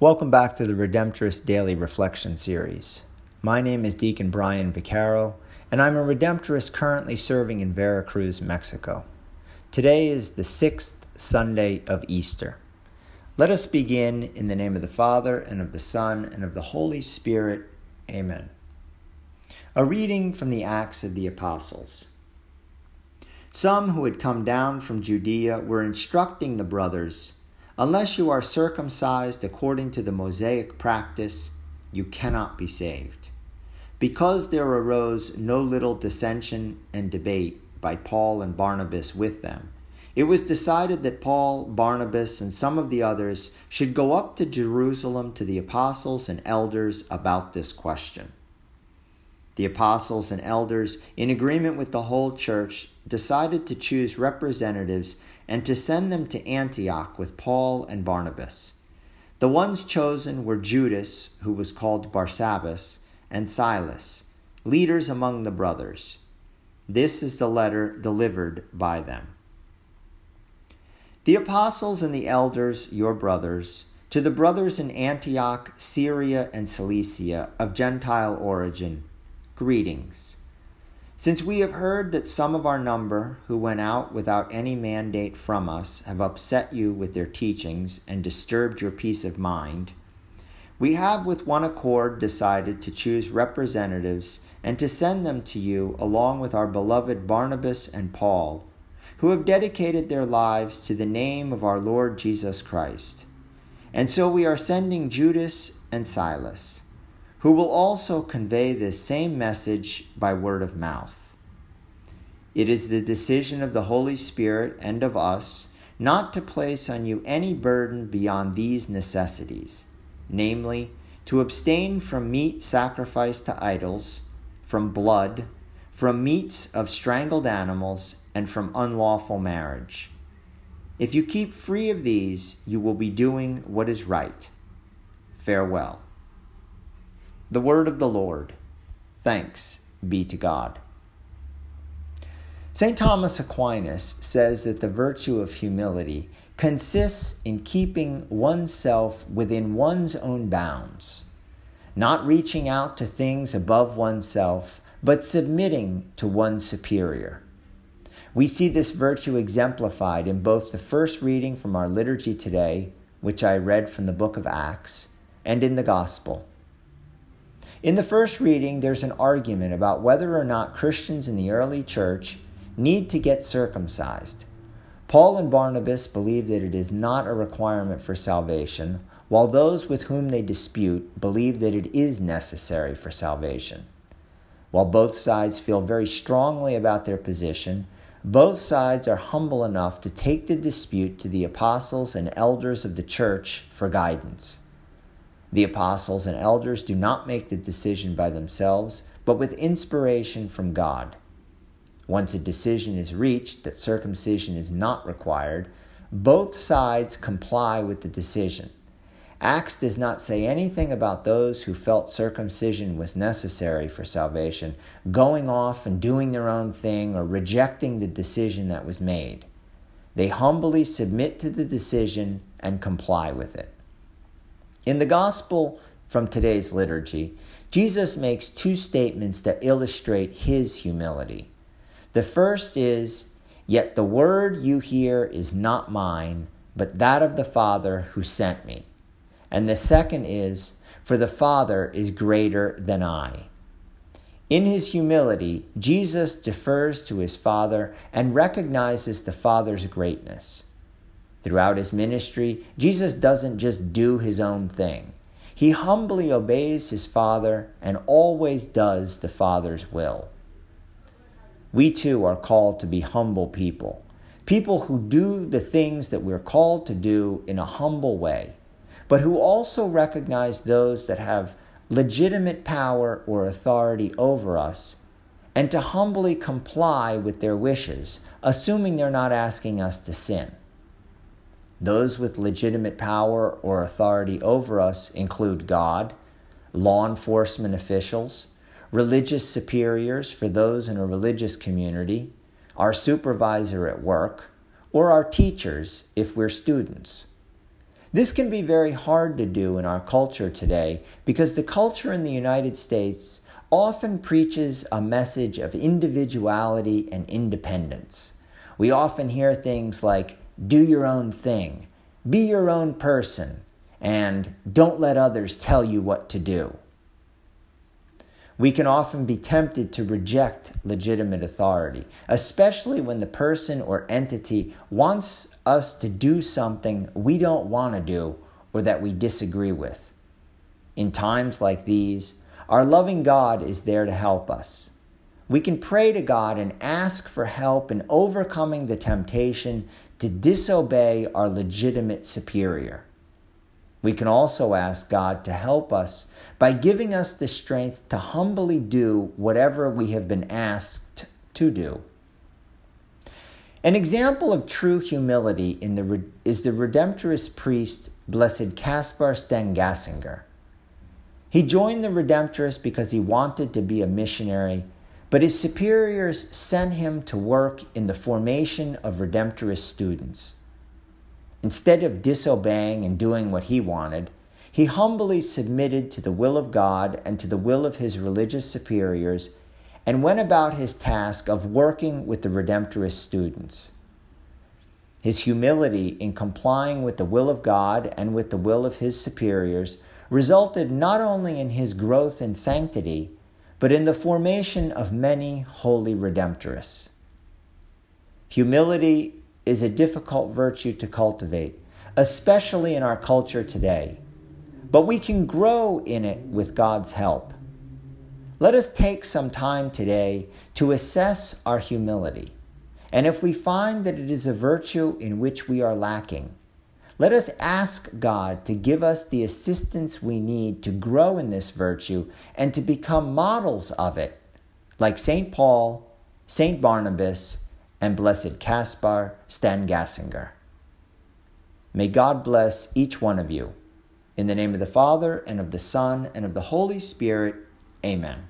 Welcome back to the Redemptorist Daily Reflection Series. My name is Deacon Brian Vicaro, and I'm a Redemptorist currently serving in Veracruz, Mexico. Today is the sixth Sunday of Easter. Let us begin in the name of the Father, and of the Son, and of the Holy Spirit. Amen. A reading from the Acts of the Apostles. Some who had come down from Judea were instructing the brothers Unless you are circumcised according to the Mosaic practice, you cannot be saved. Because there arose no little dissension and debate by Paul and Barnabas with them, it was decided that Paul, Barnabas, and some of the others should go up to Jerusalem to the apostles and elders about this question. The apostles and elders, in agreement with the whole church, decided to choose representatives and to send them to Antioch with Paul and Barnabas. The ones chosen were Judas, who was called Barsabbas, and Silas, leaders among the brothers. This is the letter delivered by them. The apostles and the elders, your brothers, to the brothers in Antioch, Syria, and Cilicia of Gentile origin, greetings. Since we have heard that some of our number who went out without any mandate from us have upset you with their teachings and disturbed your peace of mind, we have with one accord decided to choose representatives and to send them to you along with our beloved Barnabas and Paul, who have dedicated their lives to the name of our Lord Jesus Christ. And so we are sending Judas and Silas who will also convey this same message by word of mouth. It is the decision of the Holy Spirit and of us not to place on you any burden beyond these necessities, namely, to abstain from meat sacrificed to idols, from blood, from meats of strangled animals, and from unlawful marriage. If you keep free of these, you will be doing what is right. Farewell. The word of the Lord. Thanks be to God. St. Thomas Aquinas says that the virtue of humility consists in keeping oneself within one's own bounds, not reaching out to things above oneself, but submitting to one's superior. We see this virtue exemplified in both the first reading from our liturgy today, which I read from the book of Acts, and in the Gospel. In the first reading, there's an argument about whether or not Christians in the early church need to get circumcised. Paul and Barnabas believe that it is not a requirement for salvation, while those with whom they dispute believe that it is necessary for salvation. While both sides feel very strongly about their position, both sides are humble enough to take the dispute to the apostles and elders of the church for guidance. The apostles and elders do not make the decision by themselves, but with inspiration from God. Once a decision is reached that circumcision is not required, both sides comply with the decision. Acts does not say anything about those who felt circumcision was necessary for salvation, going off and doing their own thing or rejecting the decision that was made. They humbly submit to the decision and comply with it. In the gospel from today's liturgy, Jesus makes two statements that illustrate his humility. The first is, Yet the word you hear is not mine, but that of the Father who sent me. And the second is, For the Father is greater than I. In his humility, Jesus defers to his Father and recognizes the Father's greatness. Throughout his ministry, Jesus doesn't just do his own thing. He humbly obeys his Father and always does the Father's will. We too are called to be humble people, people who do the things that we're called to do in a humble way, but who also recognize those that have legitimate power or authority over us and to humbly comply with their wishes, assuming they're not asking us to sin. Those with legitimate power or authority over us include God, law enforcement officials, religious superiors for those in a religious community, our supervisor at work, or our teachers if we're students. This can be very hard to do in our culture today because the culture in the United States often preaches a message of individuality and independence. We often hear things like, do your own thing, be your own person, and don't let others tell you what to do. We can often be tempted to reject legitimate authority, especially when the person or entity wants us to do something we don't want to do or that we disagree with. In times like these, our loving God is there to help us. We can pray to God and ask for help in overcoming the temptation to disobey our legitimate superior. We can also ask God to help us by giving us the strength to humbly do whatever we have been asked to do. An example of true humility the, is the Redemptorist priest, Blessed Kaspar Stanggassinger. He joined the Redemptorists because he wanted to be a missionary, but his superiors sent him to work in the formation of Redemptorist students. Instead of disobeying and doing what he wanted, he humbly submitted to the will of God and to the will of his religious superiors and went about his task of working with the Redemptorist students. His humility in complying with the will of God and with the will of his superiors resulted not only in his growth in sanctity, but in the formation of many holy Redemptorists. Humility is a difficult virtue to cultivate, especially in our culture today, but we can grow in it with God's help. Let us take some time today to assess our humility. And if we find that it is a virtue in which we are lacking, let us ask God to give us the assistance we need to grow in this virtue and to become models of it, like St. Paul, St. Barnabas, and Blessed Kaspar Stanggassinger. May God bless each one of you. In the name of the Father, and of the Son, and of the Holy Spirit, amen.